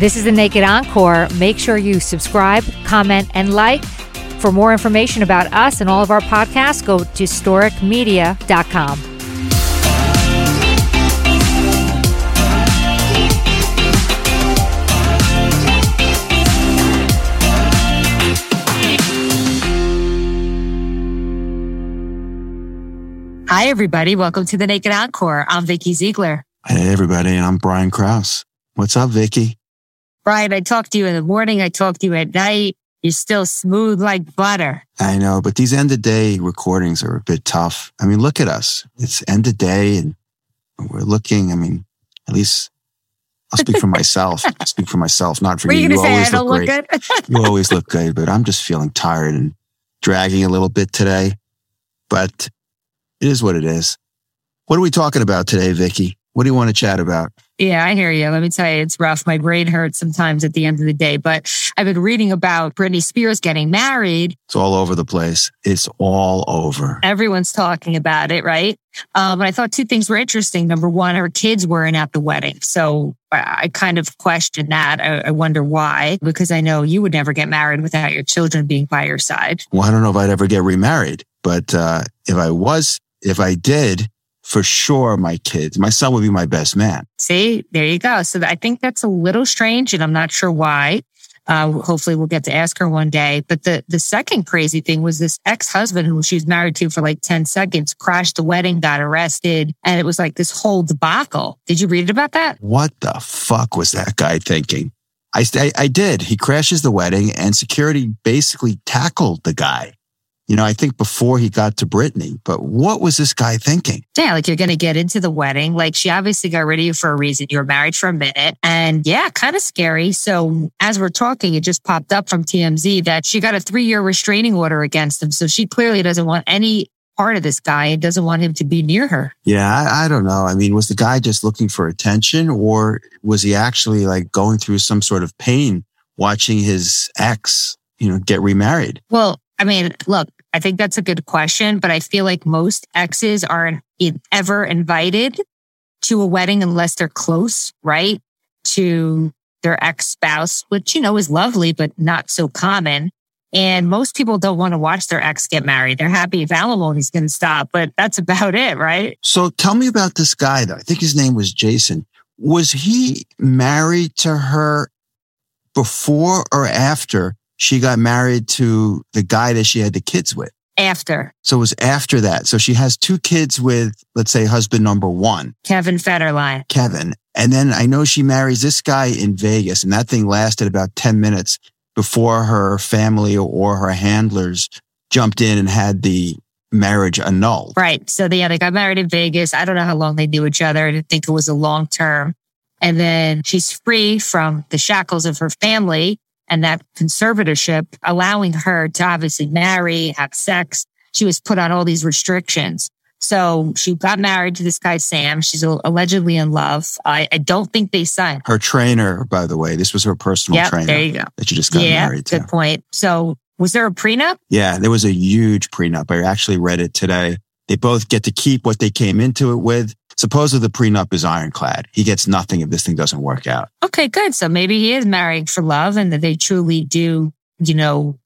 This is the Naked Encore. Make sure you subscribe, comment, and like. For more information about us and all of our podcasts, go to historicmedia.com. Hi, everybody. Welcome to the Naked Encore. I'm Vikki Ziegler. Hey, everybody. And I'm Brian Kraus. What's up, Vikki? Brian, I talk to you in the morning. I talk to you at night. You're still smooth like butter. I know, but these end of day recordings are a bit tough. I mean, look at us. It's end of day and we're looking, I mean, at least I'll speak for myself. I'll speak for myself, not for Were you. You, you always look look great. you always look good, but I'm just feeling tired and dragging a little bit today. But it is what it is. What are we talking about today, Vikki? What do you want to chat about? Yeah, I hear you. Let me tell you, it's rough. My brain hurts sometimes at the end of the day, but I've been reading about Britney Spears getting married. It's all over the place. It's all over. Everyone's talking about it, right? Um, and I thought two things were interesting. Number one, her kids weren't at the wedding. So I, kind of questioned that. I, I wonder why, because I know you would never get married without your children being by your side. Well, I don't know if I'd ever get remarried, but uh, if I was, if I did, for sure, my kids, my son would be my best man. See, there you go. So I think that's a little strange, and I'm not sure why. Uh, hopefully, we'll get to ask her one day. But the the second crazy thing was this ex husband who she was married to for like ten seconds crashed the wedding, got arrested, and it was like this whole debacle. Did you read about that? What the fuck was that guy thinking? I, I, I did. He crashes the wedding and security basically tackled the guy. You know, I think before he got to Britney, but what was this guy thinking? Yeah, like you're going to get into the wedding. Like she obviously got rid of you for a reason. You were married for a minute and yeah, kind of scary. So as we're talking, it just popped up from TMZ that she got a three year restraining order against him. So she clearly doesn't want any part of this guy and doesn't want him to be near her. Yeah, I, I don't know. I mean, was the guy just looking for attention or was he actually like going through some sort of pain watching his ex, you know, get remarried? Well, I mean, look, I think that's a good question, but I feel like most exes aren't ever invited to a wedding unless they're close, right? To their ex spouse, which, you know, is lovely, but not so common. And most people don't want to watch their ex get married. They're happy if alimony's going to stop, but that's about it, right? So tell me about this guy though. I think his name was Jason. Was he married to her before or after she got married to the guy that she had the kids with? After So it was after that. So she has two kids with, let's say, husband number one, Kevin Federline. Kevin. And then I know she marries this guy in Vegas and that thing lasted about 10 minutes before her family or her handlers jumped in and had the marriage annulled. Right. So they, yeah, they got married in Vegas. I don't know how long they knew each other. I didn't think it was a long term. And then she's free from the shackles of her family and that conservatorship, allowing her to obviously marry, have sex. She was put on all these restrictions. So she got married to this guy, Sam. She's allegedly in love. I, I don't think they signed. Her trainer, by the way, this was her personal Yep, trainer there you go. that she just got Yeah, married to. good point. So was there a prenup? Yeah, there was a huge prenup. I actually read it today. They both get to keep what they came into it with. Supposedly the prenup is ironclad. He gets nothing if this thing doesn't work out. Okay, good. So maybe he is marrying for love and that they truly do, you know,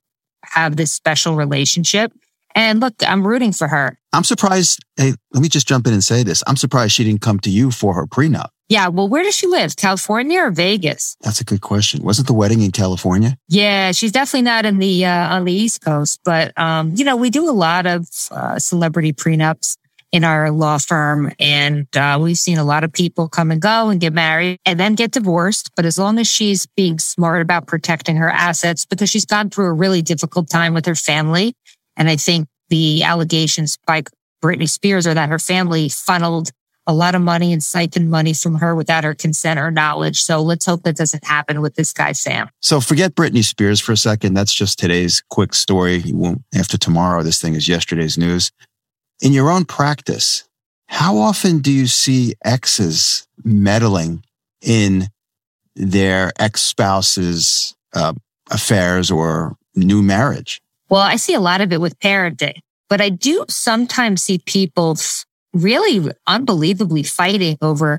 have this special relationship. And look, I'm rooting for her. I'm surprised. Hey, let me just jump in and say this. I'm surprised she didn't come to you for her prenup. Yeah. Well, where does she live? California or Vegas? That's a good question. Wasn't the wedding in California? Yeah, she's definitely not in the uh, on the East Coast, but um, you know, we do a lot of uh, celebrity prenups in our law firm, and uh, we've seen a lot of people come and go and get married and then get divorced. But as long as she's being smart about protecting her assets, because she's gone through a really difficult time with her family, and I think the allegations by Britney Spears are that her family funneled a lot of money and siphoned money from her without her consent or knowledge. So let's hope that doesn't happen with this guy, Sam. So forget Britney Spears for a second. That's just today's quick story. You won't, after tomorrow, this thing is yesterday's news. In your own practice, how often do you see exes meddling in their ex spouse's uh, affairs or new marriage? Well, I see a lot of it with parenting, but I do sometimes see people really unbelievably fighting over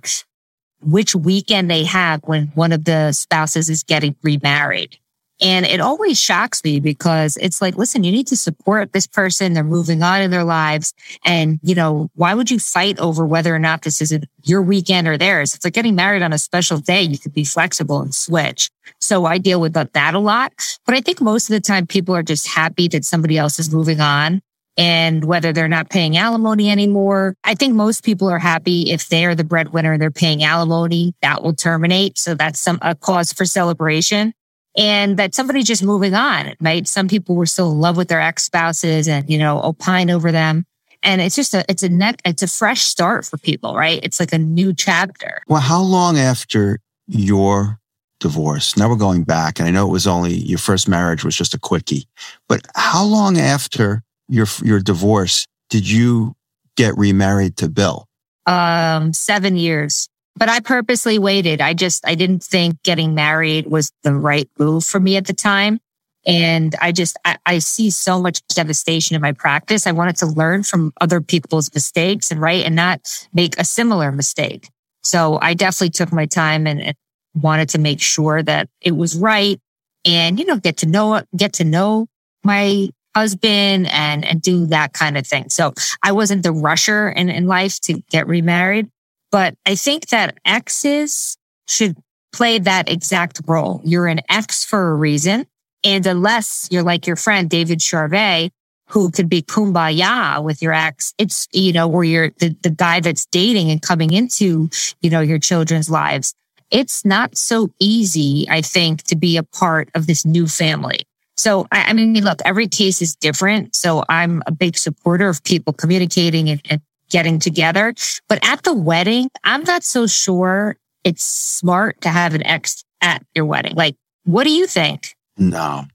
which weekend they have when one of the spouses is getting remarried. And it always shocks me because it's like, listen, you need to support this person. They're moving on in their lives. And, you know, why would you fight over whether or not this is your weekend or theirs? If they're getting married on a special day, you could be flexible and switch. So I deal with that a lot. But I think most of the time people are just happy that somebody else is moving on and whether they're not paying alimony anymore. I think most people are happy if they are the breadwinner, and they're paying alimony, that will terminate. So that's some a cause for celebration and that somebody's just moving on, right? Some people were still in love with their ex spouses and, you know, opine over them. And it's just a, it's a net, it's a fresh start for people, right? It's like a new chapter. Well, how long after your divorce? Now we're going back and I know it was only your first marriage was just a quickie, but how long after your, your divorce did you get remarried to Bill? Um, seven years but I purposely waited. I just, I didn't think getting married was the right move for me at the time. And I just, I, I, see so much devastation in my practice. I wanted to learn from other people's mistakes and right and not make a similar mistake. So I definitely took my time and, and wanted to make sure that it was right and, you know, get to know, get to know my husband and, and do that kind of thing. So I wasn't the rusher in, in life to get remarried. But I think that exes should play that exact role. You're an ex for a reason. And unless you're like your friend, David Charvet, who could be kumbaya with your ex, it's, you know, where you're the, the guy that's dating and coming into, you know, your children's lives. It's not so easy, I think, to be a part of this new family. So, I, I mean, look, every case is different. So I'm a big supporter of people communicating and, and getting together. But at the wedding, I'm not so sure it's smart to have an ex at your wedding. Like, what do you think? No,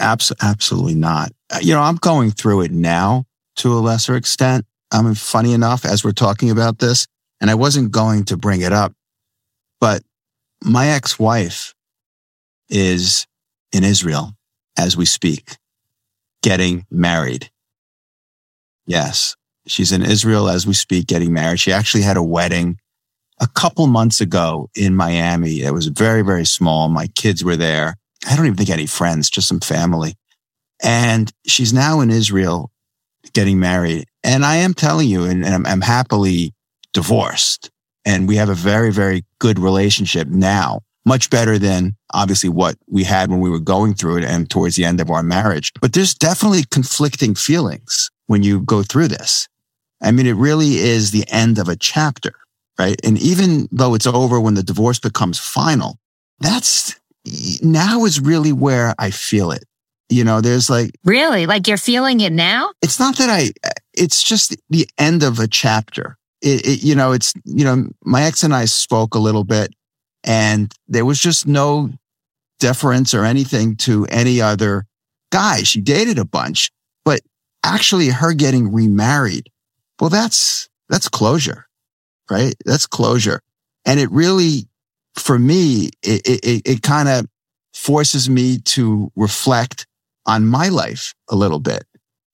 abs- absolutely not. Uh, you know, I'm going through it now to a lesser extent. I mean, funny enough, as we're talking about this, and I wasn't going to bring it up, but my ex-wife is in Israel as we speak, getting married. Yes. She's in Israel as we speak, getting married. She actually had a wedding a couple months ago in Miami. It was very, very small. My kids were there. I don't even think any friends, just some family. And she's now in Israel getting married. And I am telling you, and, and I'm, I'm happily divorced. And we have a very, very good relationship now, much better than obviously what we had when we were going through it and towards the end of our marriage. But there's definitely conflicting feelings when you go through this. I mean, it really is the end of a chapter, right? And even though it's over when the divorce becomes final, that's now is really where I feel it. You know, there's like really like you're feeling it now. It's not that I, it's just the end of a chapter. It, it, you know, it's, you know, my ex and I spoke a little bit and there was just no deference or anything to any other guy. She dated a bunch, but actually her getting remarried well, that's, that's closure, right? That's closure. And it really, for me, it, it, it kind of forces me to reflect on my life a little bit.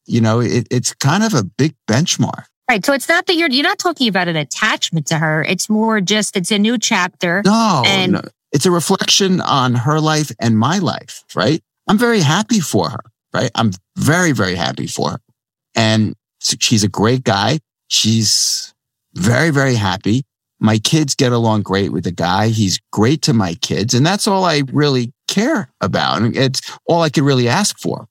You know, it, it's kind of a big benchmark. Right. So it's not that you're, you're not talking about an attachment to her. It's more just, it's a new chapter. No, and no. it's a reflection on her life and my life, right? I'm very happy for her, right? I'm very, very happy for her. And she's a great guy. She's very, very happy. My kids get along great with the guy. He's great to my kids. And that's all I really care about. It's all I could really ask for.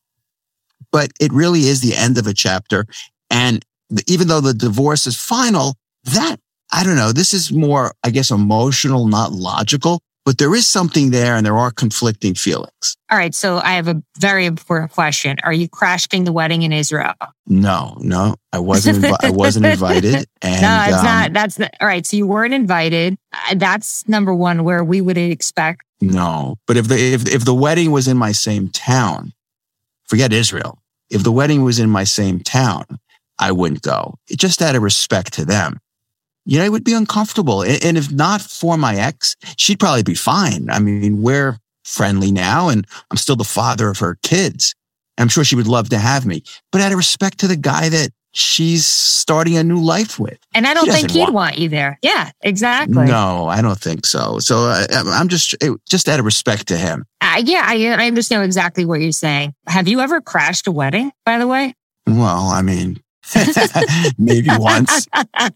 But it really is the end of a chapter. And even though the divorce is final, that I don't know. This is more, I guess, emotional, not logical but there is something there and there are conflicting feelings. All right. So I have a very important question. Are you crashing the wedding in Israel? No, no, I wasn't, invi- I wasn't invited. And, no, it's um, not. That's not, all right. So you weren't invited. Uh, that's number one where we would expect. No, but if the, if, if the wedding was in my same town, forget Israel. If the wedding was in my same town, I wouldn't go It just out of respect to them you know, it would be uncomfortable. And if not for my ex, she'd probably be fine. I mean, we're friendly now and I'm still the father of her kids. I'm sure she would love to have me, but out of respect to the guy that she's starting a new life with. And I don't think he'd want, want, you there. Yeah, exactly. No, I don't think so. So uh, I'm just just out of respect to him. Uh, yeah, I, I understand exactly what you're saying. Have you ever crashed a wedding, by the way? Well, I mean, maybe once. I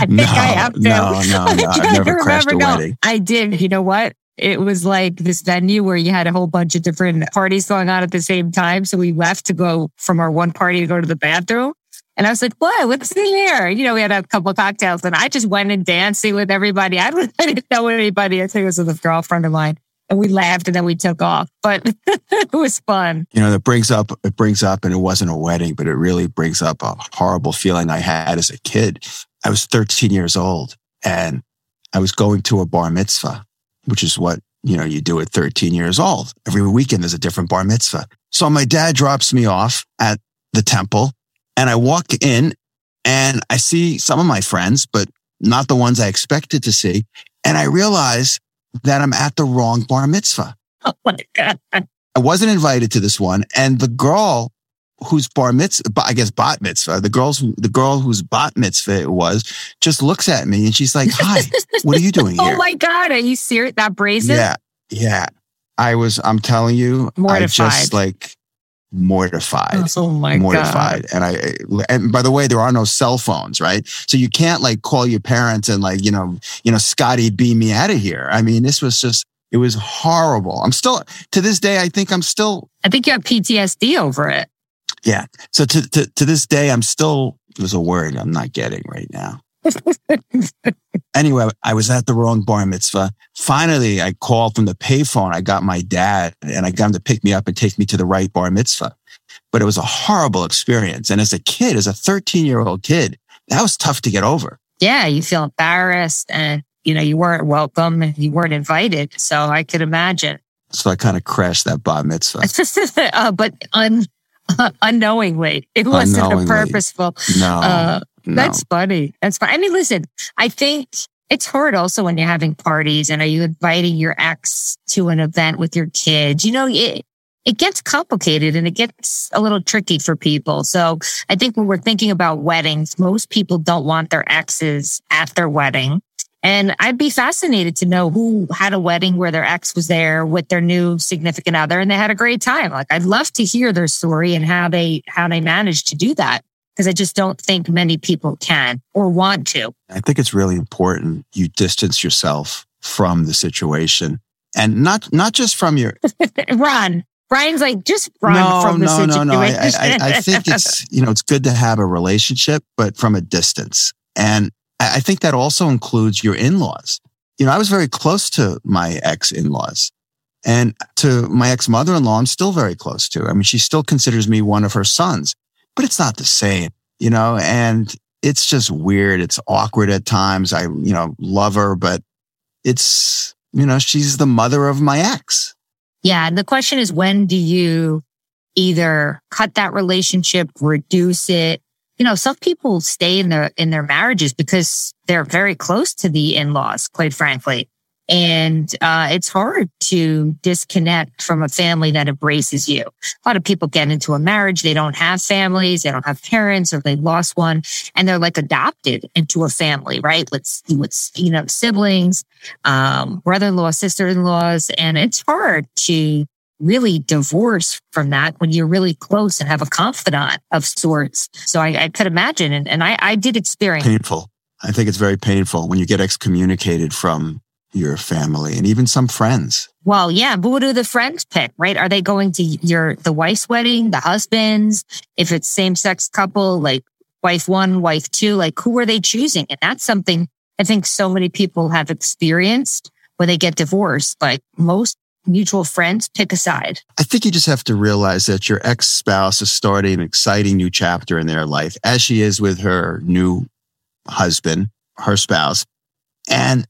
think no, I have to. No, no, no. I've never crashed a no, wedding. I did. You know what? It was like this venue where you had a whole bunch of different parties going on at the same time. So we left to go from our one party to go to the bathroom. And I was like, what? What's in here? You know, we had a couple of cocktails and I just went and dancing with everybody. I, I didn't know anybody. I think it was with a girlfriend of mine and we laughed and then we took off, but it was fun. You know, that brings up, it brings up, and it wasn't a wedding, but it really brings up a horrible feeling I had as a kid. I was 13 years old and I was going to a bar mitzvah, which is what, you know, you do at 13 years old. Every weekend there's a different bar mitzvah. So my dad drops me off at the temple and I walk in and I see some of my friends, but not the ones I expected to see. And I realize that I'm at the wrong bar mitzvah. Oh my God. I wasn't invited to this one. And the girl whose bar mitzvah, I guess bat mitzvah, the girl's, the girl whose bat mitzvah it was just looks at me and she's like, hi, what are you doing oh here? Oh my God. Are you serious? That brazen? Yeah. Yeah. I was, I'm telling you, mortified. I just like mortified. Oh my mortified. God. And I, and by the way, there are no cell phones, right? So you can't like call your parents and like, you know, you know, Scotty, beam me out of here. I mean, this was just, it was horrible. I'm still, to this day, I think I'm still. I think you have PTSD over it. Yeah. So to, to, to this day, I'm still, there's a word I'm not getting right now. anyway, I was at the wrong bar mitzvah. Finally, I called from the payphone. I got my dad and I got him to pick me up and take me to the right bar mitzvah. But it was a horrible experience. And as a kid, as a 13 year old kid, that was tough to get over. Yeah. You feel embarrassed and, you know, you weren't welcome and you weren't invited. So I could imagine. So I kind of crashed that bar mitzvah. uh, but un- uh, unknowingly, it wasn't unknowingly. a purposeful. No. Uh, no. That's funny. That's fine. I mean, listen, I think it's hard also when you're having parties and are you inviting your ex to an event with your kids? You know, it, it gets complicated and it gets a little tricky for people. So I think when we're thinking about weddings, most people don't want their exes at their wedding. And I'd be fascinated to know who had a wedding where their ex was there with their new significant other and they had a great time. Like I'd love to hear their story and how they, how they managed to do that because I just don't think many people can or want to. I think it's really important you distance yourself from the situation and not not just from your run. Brian's like just run no, from the no, situation. No, no, I, I, I think it's you know it's good to have a relationship, but from a distance. And I think that also includes your in-laws. You know, I was very close to my ex in-laws. And to my ex mother-in-law, I'm still very close to. I mean, she still considers me one of her sons but it's not the same, you know, and it's just weird. It's awkward at times. I, you know, love her, but it's, you know, she's the mother of my ex. Yeah. And the question is, when do you either cut that relationship, reduce it? You know, some people stay in their, in their marriages because they're very close to the in-laws, quite frankly. And uh, it's hard to disconnect from a family that embraces you. A lot of people get into a marriage, they don't have families, they don't have parents, or they lost one, and they're like adopted into a family, right? With with you know siblings, um, brother-in-law, sister-in-laws, and it's hard to really divorce from that when you're really close and have a confidant of sorts. So I, I could imagine, and, and I, I did experience painful. I think it's very painful when you get excommunicated from your family and even some friends. Well, yeah, but what do the friends pick, right? Are they going to your the wife's wedding, the husband's? If it's same sex couple, like wife one, wife two, like who are they choosing? And that's something I think so many people have experienced when they get divorced. Like most mutual friends pick a side. I think you just have to realize that your ex spouse is starting an exciting new chapter in their life, as she is with her new husband, her spouse. And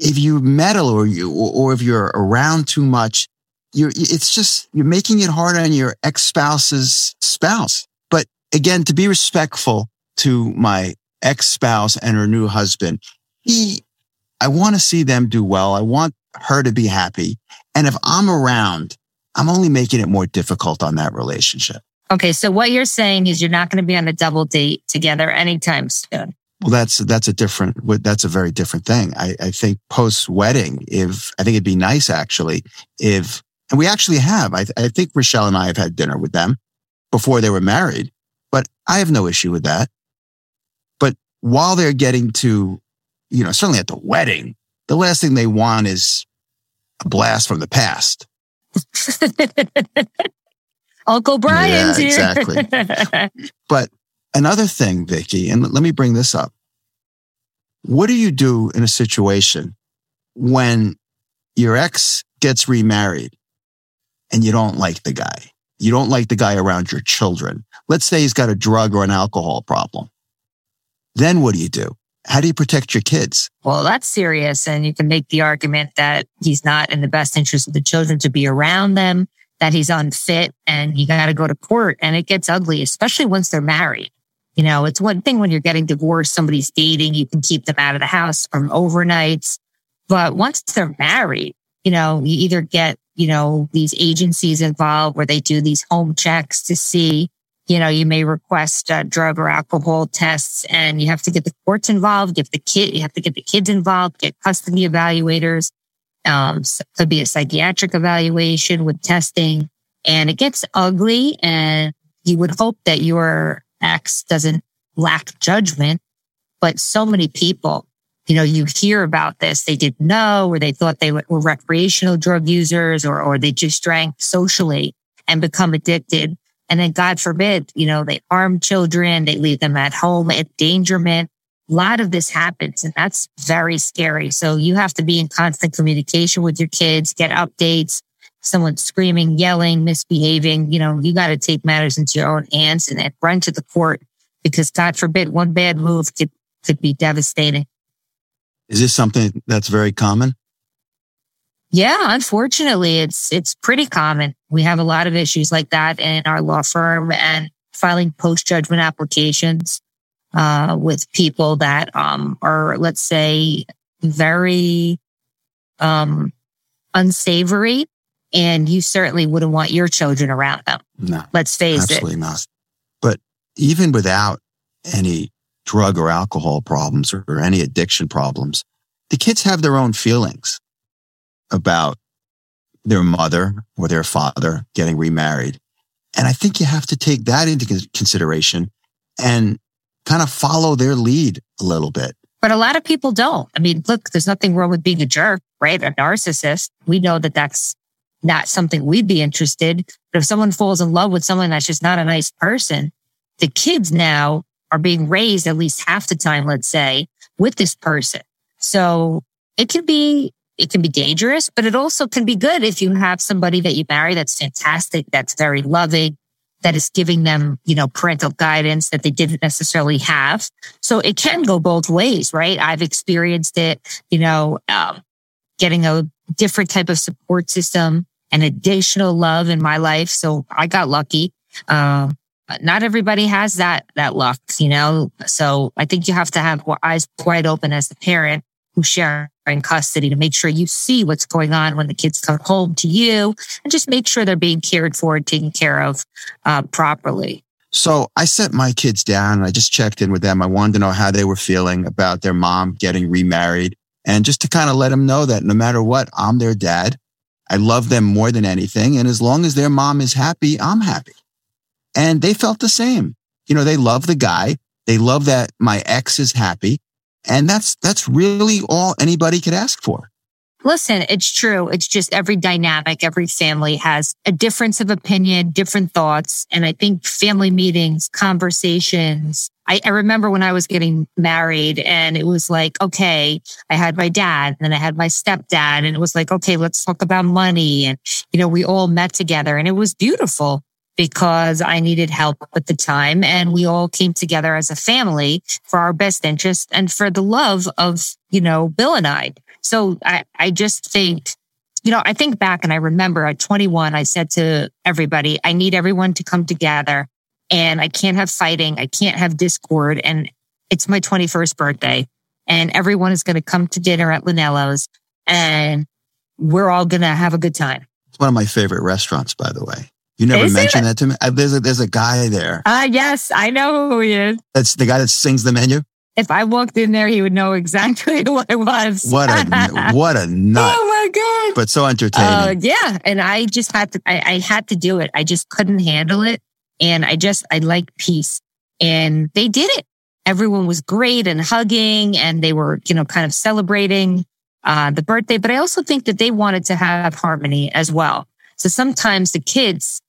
if you meddle or you, or if you're around too much, you're, it's just, you're making it hard on your ex-spouse's spouse. But again, to be respectful to my ex-spouse and her new husband, he, I want to see them do well. I want her to be happy. And if I'm around, I'm only making it more difficult on that relationship. Okay. So what you're saying is you're not going to be on a double date together anytime soon. Well, that's, that's a different, that's a very different thing. I, I think post wedding, if I think it'd be nice actually, if, and we actually have, I, I think Rochelle and I have had dinner with them before they were married, but I have no issue with that. But while they're getting to, you know, certainly at the wedding, the last thing they want is a blast from the past. Uncle Brian's yeah, exactly. but another thing, Vikki, and let me bring this up. What do you do in a situation when your ex gets remarried and you don't like the guy? You don't like the guy around your children. Let's say he's got a drug or an alcohol problem. Then what do you do? How do you protect your kids? Well, that's serious. And you can make the argument that he's not in the best interest of the children to be around them, that he's unfit and you got to go to court and it gets ugly, especially once they're married. You know, it's one thing when you're getting divorced, somebody's dating, you can keep them out of the house from overnights. But once they're married, you know, you either get, you know, these agencies involved where they do these home checks to see you know, you may request uh, drug or alcohol tests and you have to get the courts involved, get the kid, you have to get the kids involved, get custody evaluators. Um, so could be a psychiatric evaluation with testing and it gets ugly and you would hope that your ex doesn't lack judgment. But so many people, you know, you hear about this. They didn't know or they thought they were recreational drug users or, or they just drank socially and become addicted. And then God forbid, you know, they harm children, they leave them at home, endangerment. A lot of this happens and that's very scary. So you have to be in constant communication with your kids, get updates. Someone's screaming, yelling, misbehaving, you know, you got to take matters into your own hands and run to the court because God forbid one bad move could, could be devastating. Is this something that's very common? Yeah, unfortunately, it's it's pretty common. We have a lot of issues like that in our law firm and filing post judgment applications uh, with people that um, are, let's say, very um, unsavory, and you certainly wouldn't want your children around them. No, let's face absolutely it. Absolutely not. But even without any drug or alcohol problems or any addiction problems, the kids have their own feelings about their mother or their father getting remarried. And I think you have to take that into consideration and kind of follow their lead a little bit. But a lot of people don't. I mean, look, there's nothing wrong with being a jerk, right? A narcissist. We know that that's not something we'd be interested. But if someone falls in love with someone that's just not a nice person, the kids now are being raised at least half the time, let's say, with this person. So it can be it can be dangerous, but it also can be good if you have somebody that you marry that's fantastic, that's very loving, that is giving them, you know, parental guidance that they didn't necessarily have. So it can go both ways, right? I've experienced it, you know, um, getting a different type of support system and additional love in my life. So I got lucky. Um, not everybody has that, that luck, you know? So I think you have to have eyes wide open as a parent who share in custody to make sure you see what's going on when the kids come home to you and just make sure they're being cared for and taken care of uh, properly. So I set my kids down and I just checked in with them. I wanted to know how they were feeling about their mom getting remarried and just to kind of let them know that no matter what, I'm their dad. I love them more than anything. And as long as their mom is happy, I'm happy. And they felt the same. You know, they love the guy. They love that my ex is happy. And that's, that's really all anybody could ask for. Listen, it's true. It's just every dynamic, every family has a difference of opinion, different thoughts. And I think family meetings, conversations. I, I, remember when I was getting married and it was like, okay, I had my dad and then I had my stepdad and it was like, okay, let's talk about money. And, you know, we all met together and it was beautiful because I needed help at the time. And we all came together as a family for our best interest and for the love of, you know, Bill and I. So I, I just think, you know, I think back and I remember at 21, I said to everybody, I need everyone to come together and I can't have fighting. I can't have discord. And it's my 21st birthday and everyone is going to come to dinner at Lunello's and we're all going to have a good time. It's one of my favorite restaurants, by the way You never Is mentioned it? that to me. Uh, There's a, there's a guy there. Uh, yes, I know who he is. That's the guy that sings the menu. If I walked in there, he would know exactly what it was. What a what a nut, oh my God. but so Uh, entertaining. yeah. And I just had to, I, I had to do it. I just couldn't handle it. And I just, I like peace and they did it. Everyone was great and hugging and they were, you know, kind of celebrating, uh, the birthday. But I also think that they wanted to have harmony as well. So sometimes the kids,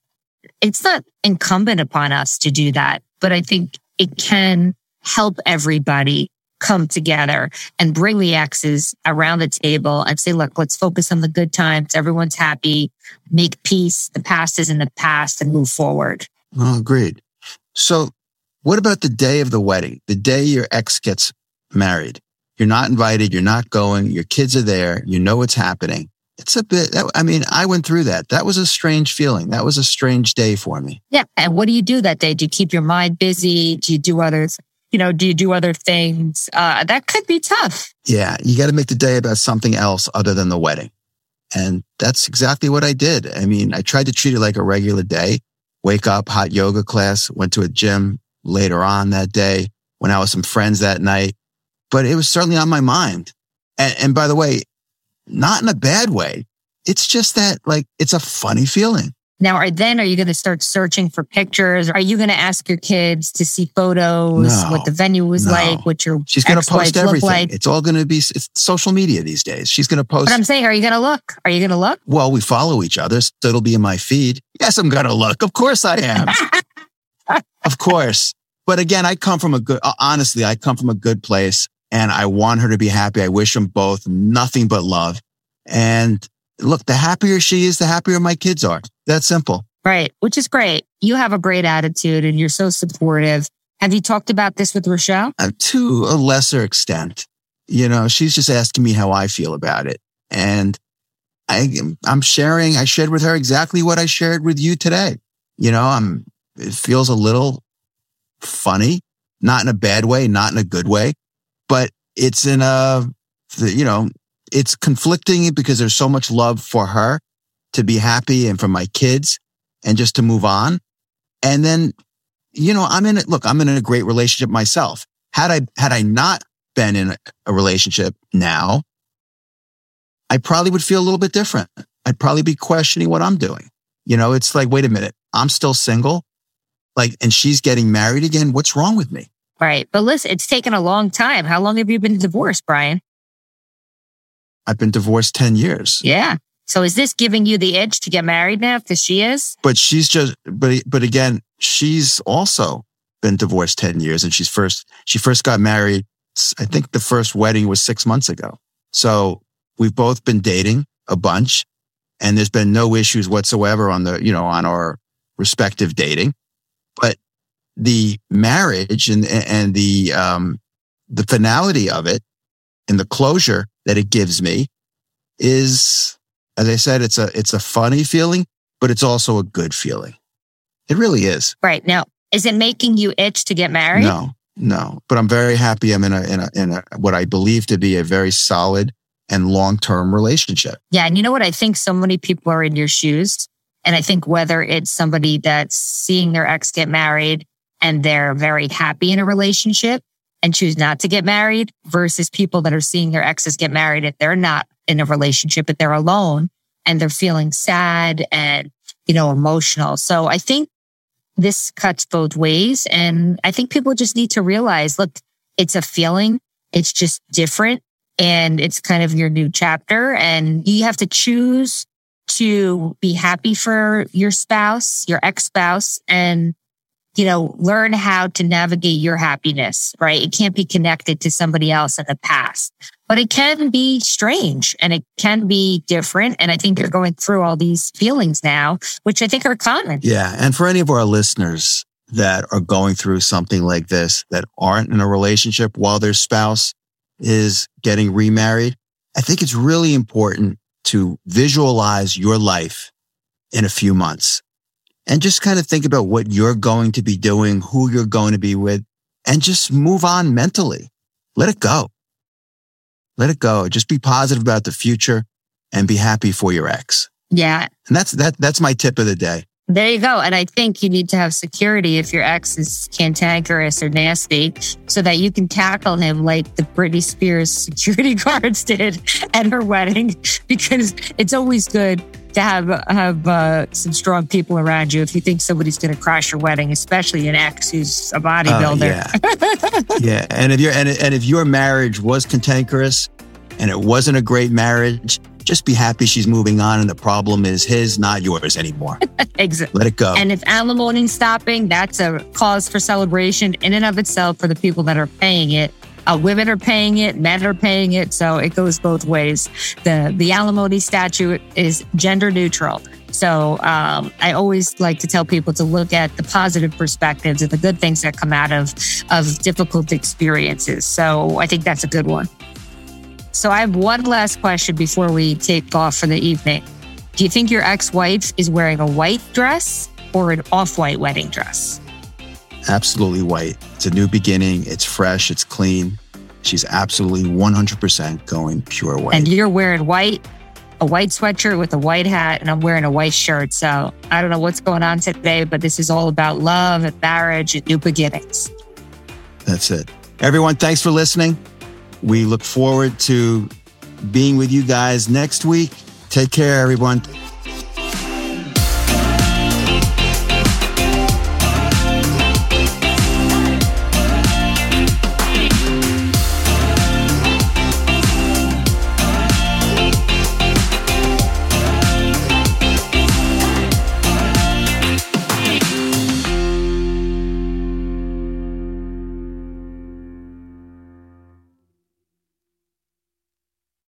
it's not incumbent upon us to do that, but I think it can help everybody come together and bring the exes around the table and say, look, let's focus on the good times. Everyone's happy, make peace. The past is in the past and move forward. Oh, agreed. So, what about the day of the wedding? The day your ex gets married? You're not invited. You're not going. Your kids are there. You know what's happening. It's a bit, I mean, I went through that. That was a strange feeling. That was a strange day for me. Yeah. And what do you do that day? Do you keep your mind busy? Do you do others? You know, do you do other things? Uh, that could be tough. Yeah. You got to make the day about something else other than the wedding. And that's exactly what I did. I mean, I tried to treat it like a regular day. Wake up, hot yoga class, went to a gym later on that day, went out with some friends that night, but it was certainly on my mind. And, and by the way, not in a bad way. It's just that like, it's a funny feeling. Now, are then are you going to start searching for pictures? Are you going to ask your kids to see photos, No, what the venue was no. like, what your She's going to post look everything. like? It's all going to be it's social media these days. She's going to post. But I'm saying, are you going to look? Are you going to look? well, we follow each other, so it'll be in my feed. Yes, I'm going to look. Of course I am. of course. But again, I come from a good, honestly, I come from a good place and I want her to be happy. I wish them both nothing but love. And look, the happier she is, the happier my kids are. That simple. Right. Which is great. You have a great attitude and you're so supportive. Have you talked about this with Rochelle? Uh, to a lesser extent, you know, she's just asking me how I feel about it. And I, I'm sharing, I shared with her exactly what I shared with you today. You know, I'm, it feels a little funny, not in a bad way, not in a good way, but it's in a, you know, it's conflicting because there's so much love for her to be happy and for my kids and just to move on. And then, you know, I'm in it. Look, I'm in a great relationship myself. Had I, had I not been in a relationship now, I probably would feel a little bit different. I'd probably be questioning what I'm doing. You know, it's like, wait a minute, I'm still single. Like, and she's getting married again. What's wrong with me? Right. But listen, it's taken a long time. How long have you been divorced, Brian? I've been divorced 10 years, Yeah. So is this giving you the itch to get married now? Because she is? but she's just, but, but again, she's also been divorced 10 years and she's first, she first got married. I think the first wedding was six months ago. So we've both been dating a bunch and there's been no issues whatsoever on the, you know, on our respective dating. But the marriage and, and the, um, the finality of it and the closure that it gives me is, as I said, it's a, it's a funny feeling, but it's also a good feeling. It really is. Right. Now, is it making you itch to get married? No, no, but I'm very happy. I'm in a, in a, in a, what I believe to be a very solid and long-term relationship. Yeah. And you know what? I think so many people are in your shoes. And I think whether it's somebody that's seeing their ex get married and they're very happy in a relationship and choose not to get married versus people that are seeing their exes get married if they're not in a relationship, but they're alone and they're feeling sad and, you know, emotional. So I think this cuts both ways. And I think people just need to realize, look, it's a feeling. It's just different and it's kind of your new chapter and you have to choose to be happy for your spouse, your ex spouse and you know, learn how to navigate your happiness, right? It can't be connected to somebody else in the past, but it can be strange and it can be different. And I think you're going through all these feelings now, which I think are common. Yeah. And for any of our listeners that are going through something like this, that aren't in a relationship while their spouse is getting remarried, I think it's really important to visualize your life in a few months and just kind of think about what you're going to be doing, who you're going to be with, and just move on mentally. Let it go. Let it go. Just be positive about the future and be happy for your ex. Yeah. And that's, that, that's my tip of the day. There you go. And I think you need to have security if your ex is cantankerous or nasty so that you can tackle him like the Britney Spears security guards did at her wedding, because it's always good to have have uh, some strong people around you if you think somebody's going to crash your wedding, especially an ex who's a bodybuilder. Uh, yeah. yeah, and if your and, and if your marriage was cantankerous and it wasn't a great marriage, just be happy she's moving on and the problem is his, not yours anymore. exactly. Let it go. And if alimony's stopping, that's a cause for celebration in and of itself for the people that are paying it. Uh, women are paying it, men are paying it, so it goes both ways. The the alimony statute is gender neutral. So um, I always like to tell people to look at the positive perspectives and the good things that come out of of difficult experiences. So I think that's a good one. So I have one last question before we take off for the evening. Do you think your ex wife is wearing a white dress or an off white wedding dress? Absolutely white. It's a new beginning. It's fresh. It's clean. She's absolutely 100% going pure white. And you're wearing white, a white sweatshirt with a white hat, and I'm wearing a white shirt. So I don't know what's going on today, but this is all about love and marriage and new beginnings. That's it. Everyone, thanks for listening. We look forward to being with you guys next week. Take care, everyone.